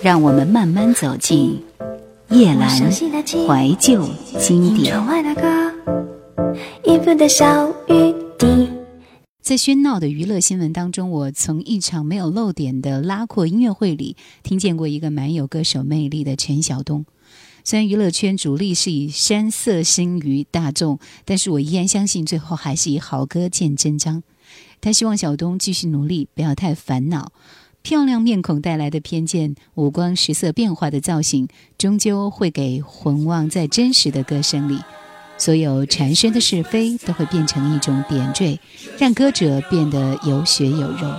让我们慢慢走进叶兰怀旧经典。在喧闹的娱乐新闻当中，我从一场没有露点的拉阔音乐会里听见过一个蛮有歌手魅力的陈晓东。虽然娱乐圈主力是以山色深于大众，但是我依然相信最后还是以好歌见真章。他希望小东继续努力，不要太烦恼。漂亮面孔带来的偏见，五光十色变化的造型，终究会给魂忘在真实的歌声里。所有缠身的是非，都会变成一种点缀，让歌者变得有血有肉。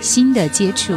新的接触。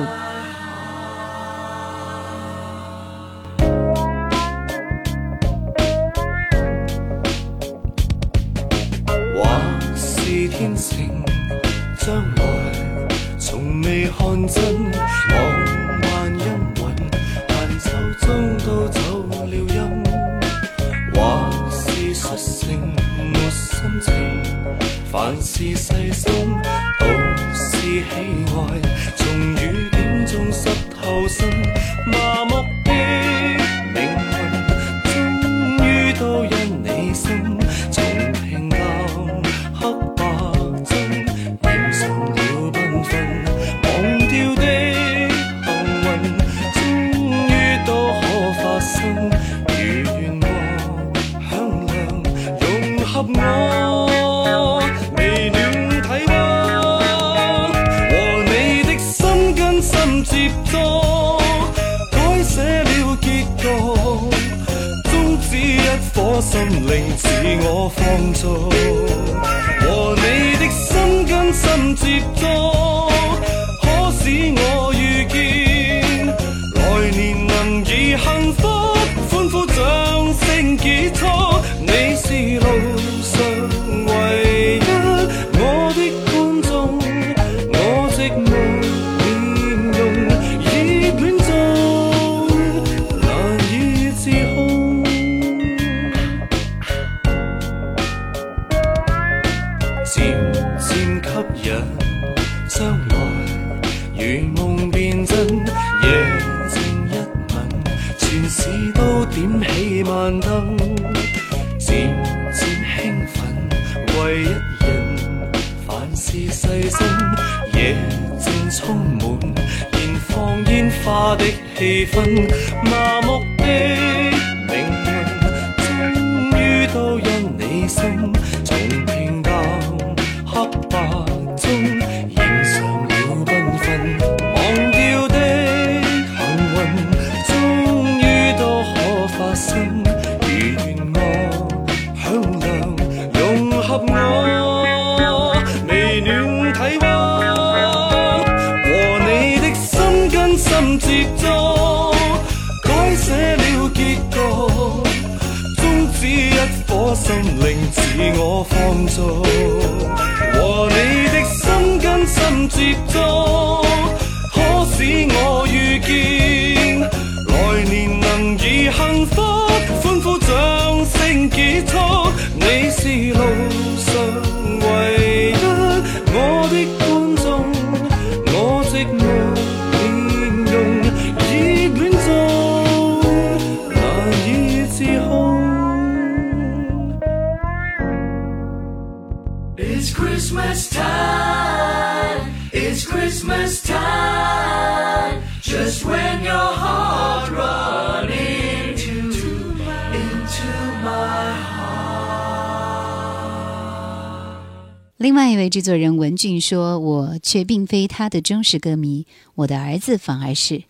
另外一位制作人文俊说：“我却并非他的忠实歌迷，我的儿子反而是。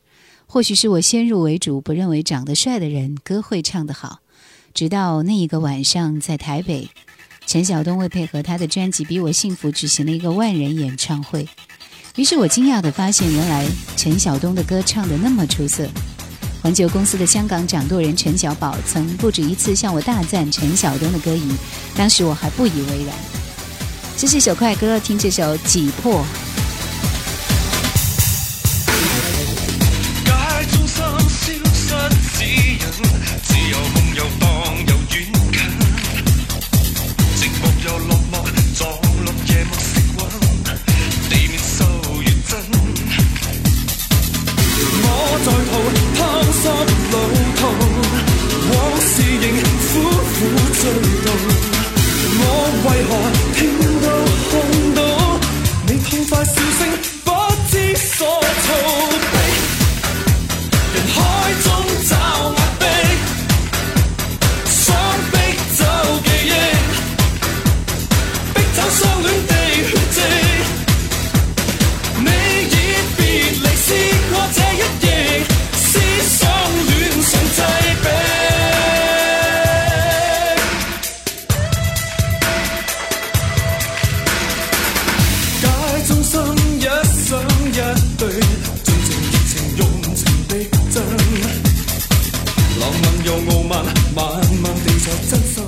或许是我先入为主，不认为长得帅的人歌会唱得好。直到那一个晚上，在台北，陈晓东为配合他的专辑《比我幸福》举行了一个万人演唱会。于是我惊讶地发现，原来陈晓东的歌唱的那么出色。环球公司的香港掌舵人陈小宝曾不止一次向我大赞陈晓东的歌艺，当时我还不以为然。”这是一首快歌，听这首《挤破》。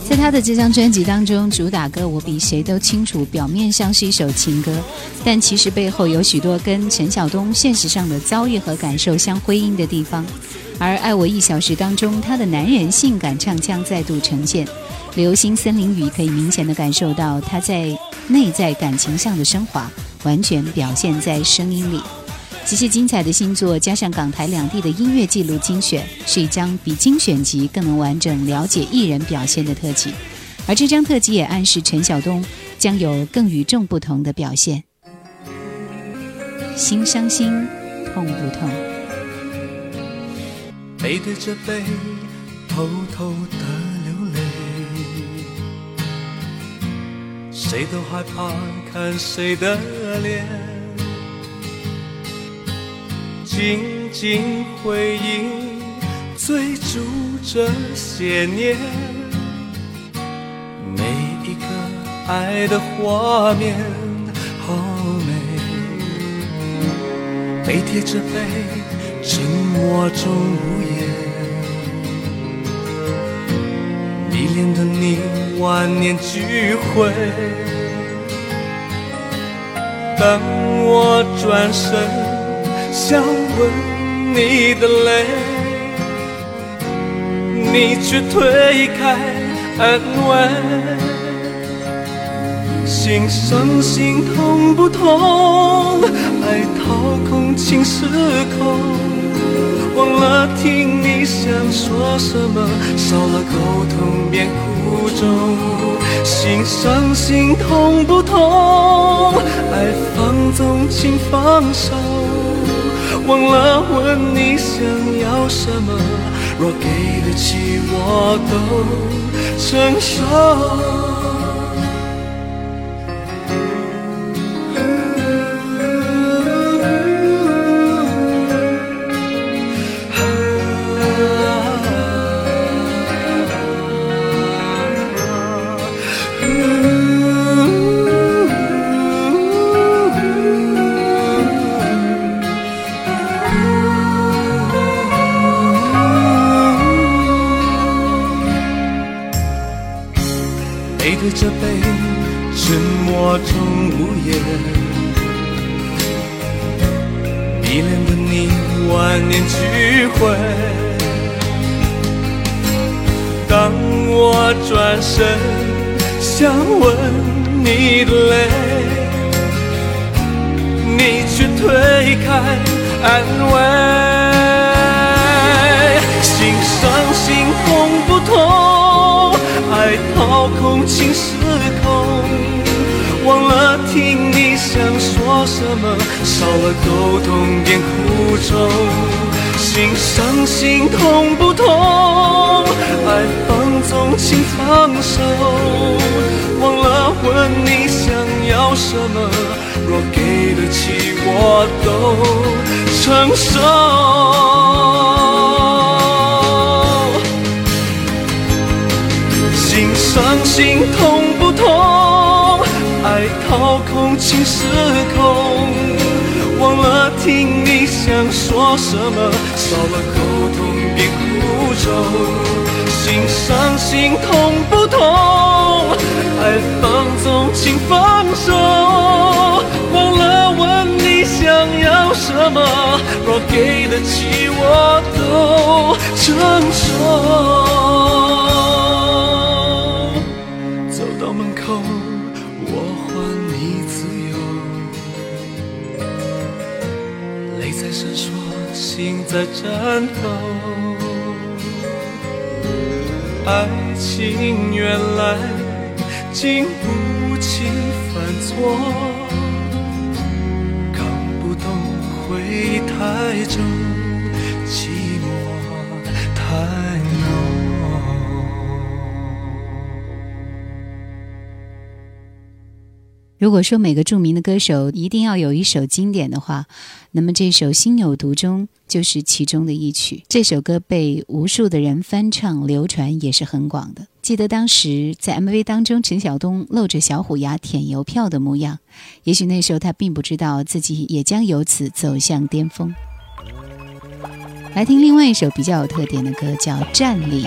在他的这张专辑当中，主打歌我比谁都清楚。表面上是一首情歌，但其实背后有许多跟陈晓东现实上的遭遇和感受相辉映的地方。而《爱我一小时》当中，他的男人性感唱腔再度呈现，《流星森林雨》可以明显的感受到他在内在感情上的升华，完全表现在声音里。极其精彩的新作，加上港台两地的音乐记录精选，是一张比精选集更能完整了解艺人表现的特辑。而这张特辑也暗示陈晓东将有更与众不同的表现。心伤心，痛不痛？背对着背，偷偷的流泪，谁都害怕看谁的脸。静静回忆，追逐这些年，每一个爱的画面，好美。背贴着背，沉默中无言，迷恋的你万念俱灰。当我转身。想吻你的泪，你却推开安慰。心伤心痛不痛？爱掏空情失控。忘了听你想说什么，少了沟通变苦衷。心伤心痛不痛？爱放纵情放手。忘了问你想要什么，若给得起，我都承受。什么少了沟通，变苦衷，心伤心痛不痛？爱放纵，请放手。忘了问你想要什么？若给得起，我都承受。心伤心痛。掏空，情失控；忘了听你想说什么，少了沟通别苦衷。心伤心痛不痛？爱放纵，请放手。忘了问你想要什么，若给得起我都承受。心在颤抖，爱情原来经不起犯错，扛不动回忆太重。如果说每个著名的歌手一定要有一首经典的话，那么这首《心有独钟》就是其中的一曲。这首歌被无数的人翻唱，流传也是很广的。记得当时在 MV 当中，陈晓东露着小虎牙舔邮票的模样，也许那时候他并不知道自己也将由此走向巅峰。来听另外一首比较有特点的歌，叫《站立》。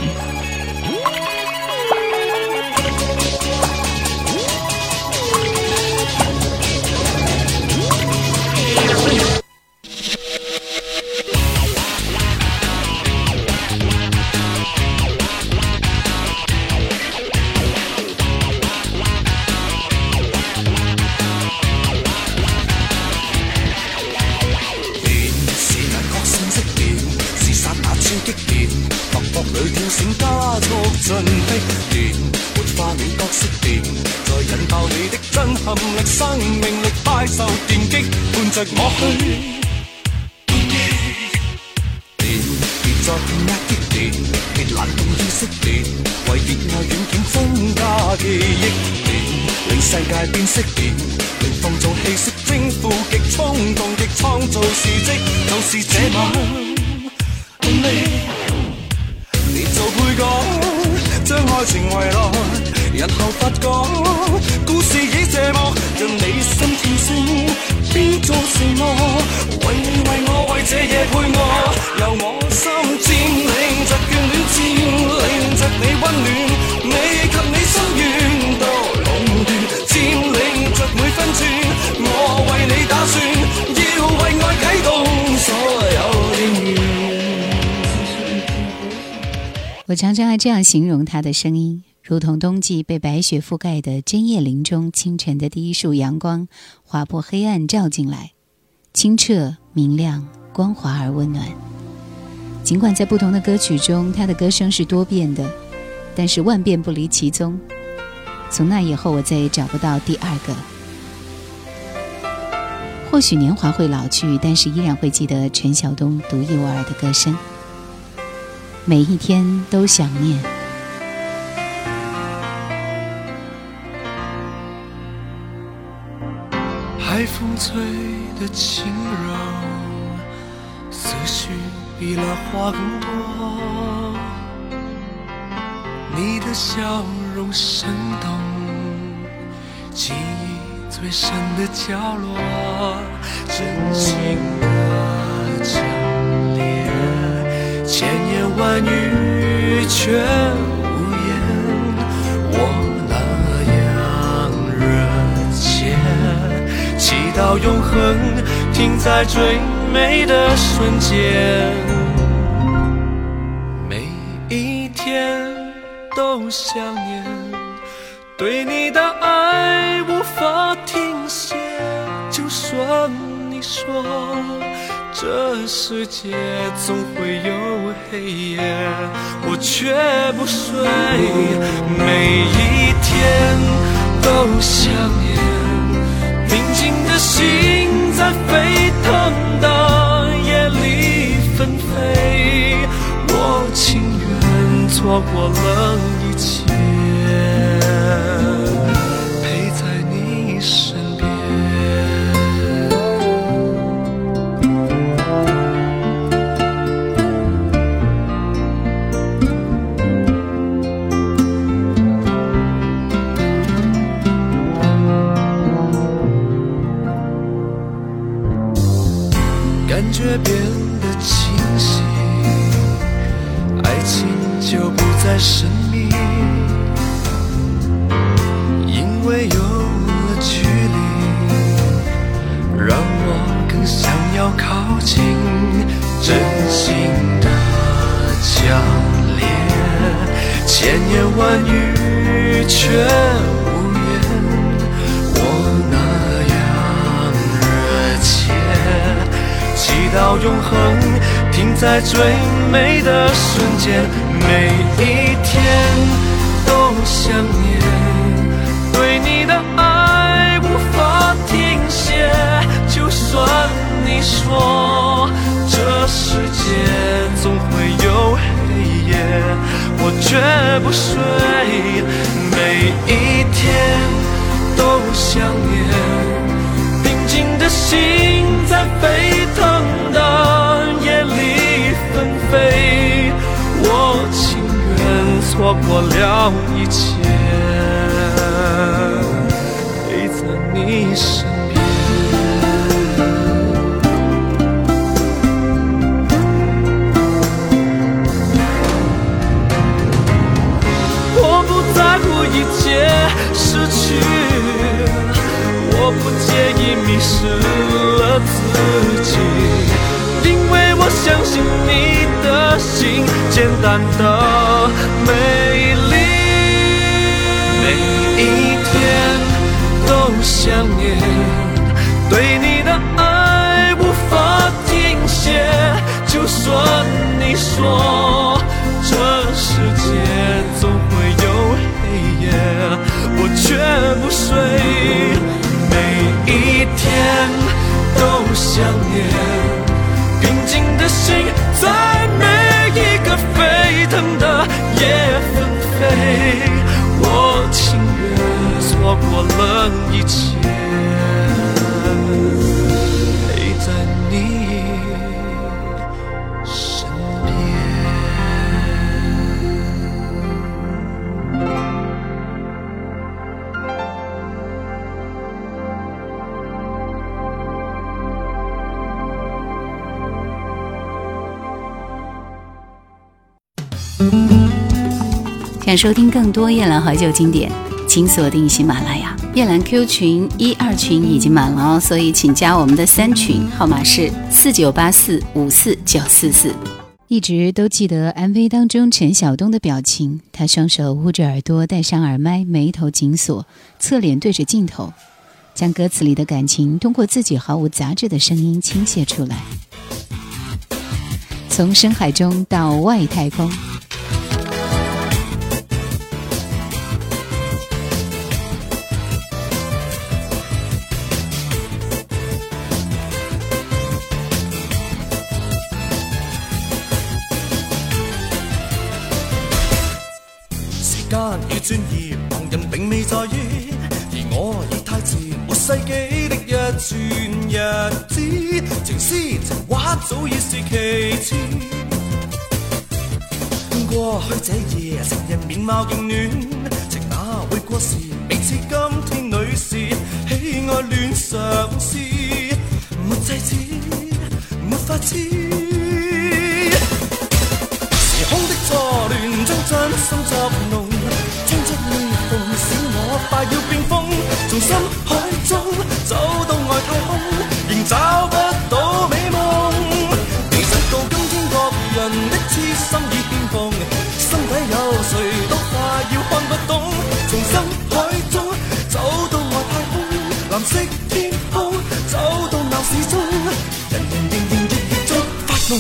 其實征服極衝動，極創造事蹟，就是這晚你，你做配角，將愛情遺落，日後發覺故事已謝幕，讓你心跳聲變做是我，為你為我為這夜配我，由我心佔領着眷戀，佔領着你溫暖。我常常爱这样形容他的声音，如同冬季被白雪覆盖的针叶林中，清晨的第一束阳光划破黑暗照进来，清澈明亮、光滑而温暖。尽管在不同的歌曲中，他的歌声是多变的，但是万变不离其宗。从那以后，我再也找不到第二个。或许年华会老去，但是依然会记得陈晓东独一无二的歌声。每一天都想念。海风吹得轻柔，思绪比浪花更多。你的笑容生动，记忆最深的角落，真心的强烈。雨却无言，我那样热切，祈祷永恒停在最美的瞬间。每一天都想念，对你的爱无法停歇，就算你说。这世界总会有黑夜，我却不睡。每一天都想念，平静的心在沸腾的夜里纷飞。我情愿错过了。在最美的瞬间，每一天都想念。对你的爱无法停歇，就算你说这世界总会有黑夜，我绝不睡。错过了一切，陪在你身边。我不在乎一切失去，我不介意迷失了自己，因为我相信你的心简单的。对你的爱无法停歇，就算你说这世界总会有黑夜，我却不睡，每一天都想念。平静的心，在每一个沸腾的夜纷飞，我情愿错过了一切。想收听更多《夜阑怀旧》经典，请锁定喜马拉雅夜阑 Q 群一二群已经满了哦，所以请加我们的三群，号码是四九八四五四九四四。一直都记得 MV 当中陈晓东的表情，他双手捂着耳朵戴上耳麦，眉头紧锁，侧脸对着镜头，将歌词里的感情通过自己毫无杂质的声音倾泻出来。从深海中到外太空。专业，旁人并未在意，而我已太迟。没世纪的一串日子，情诗情画早已是其次。过去这夜，情人面貌仍暖，情哪会过时？彼此今天女士喜爱恋上司，没制止，没法痴。要变疯从深海中走到外太空仍找不到美梦其实到今天各人的痴心已变疯心底有谁都快要看不懂从深海中走到外太空蓝色天空走到闹市中人人仍然热热中发送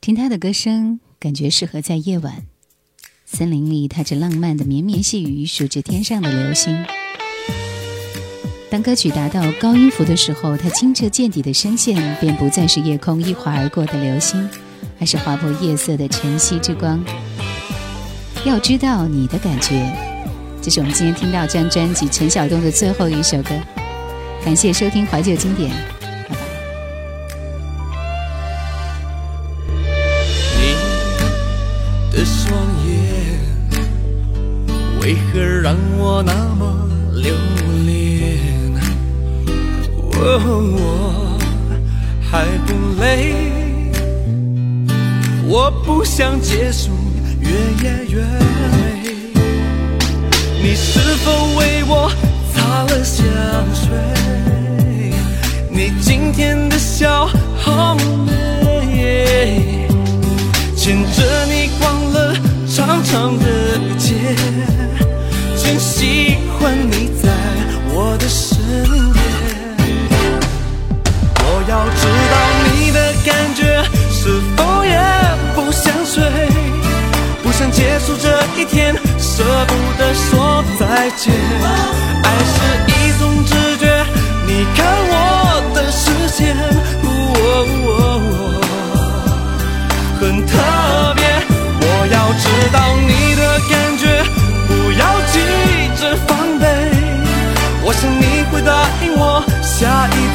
听他的歌声感觉适合在夜晚森林里，踏着浪漫的绵绵细雨，数着天上的流星。当歌曲达到高音符的时候，他清澈见底的声线便不再是夜空一划而过的流星，而是划破夜色的晨曦之光。要知道你的感觉，这是我们今天听到这张专辑陈晓东的最后一首歌。感谢收听怀旧经典。让我那么留恋，我还不累，我不想结束，越夜越美。你是否为我擦了香水？你今天的笑好美，牵着你逛了长长的。爱是一种直觉，你看我的视线，很特别。我要知道你的感觉，不要急着防备，我想你会答应我。下。一。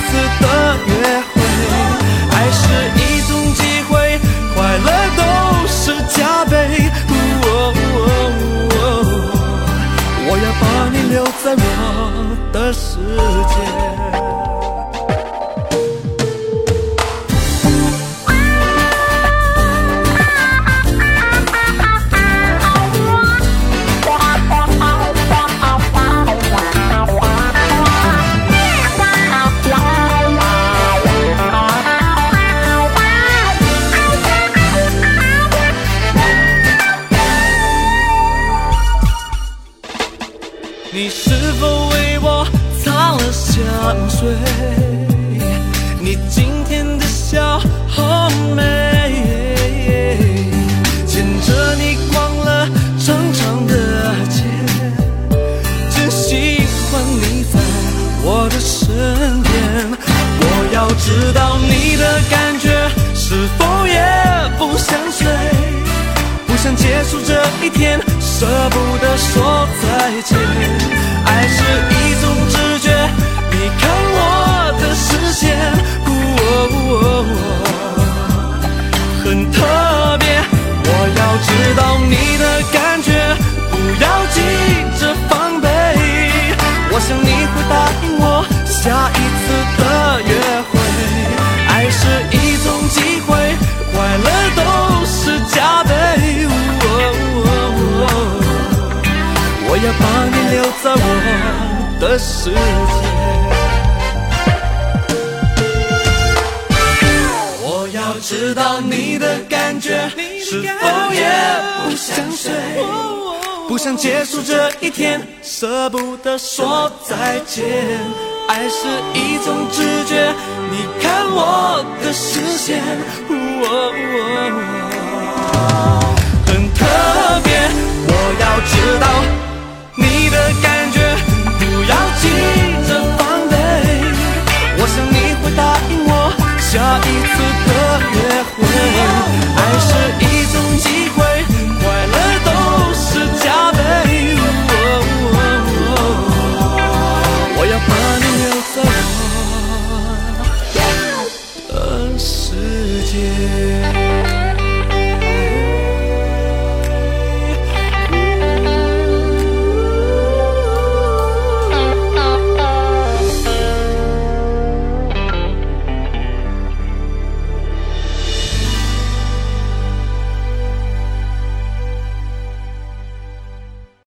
相随。想你会答应我下一次的约会，爱是一种机会，快乐都是加倍。我要把你留在我的世界，我要知道你的感觉是否也不想睡。不想结束这一天，舍不得说再见。爱是一种直觉，你看我的视线，哦，很特别。我要知道你的感。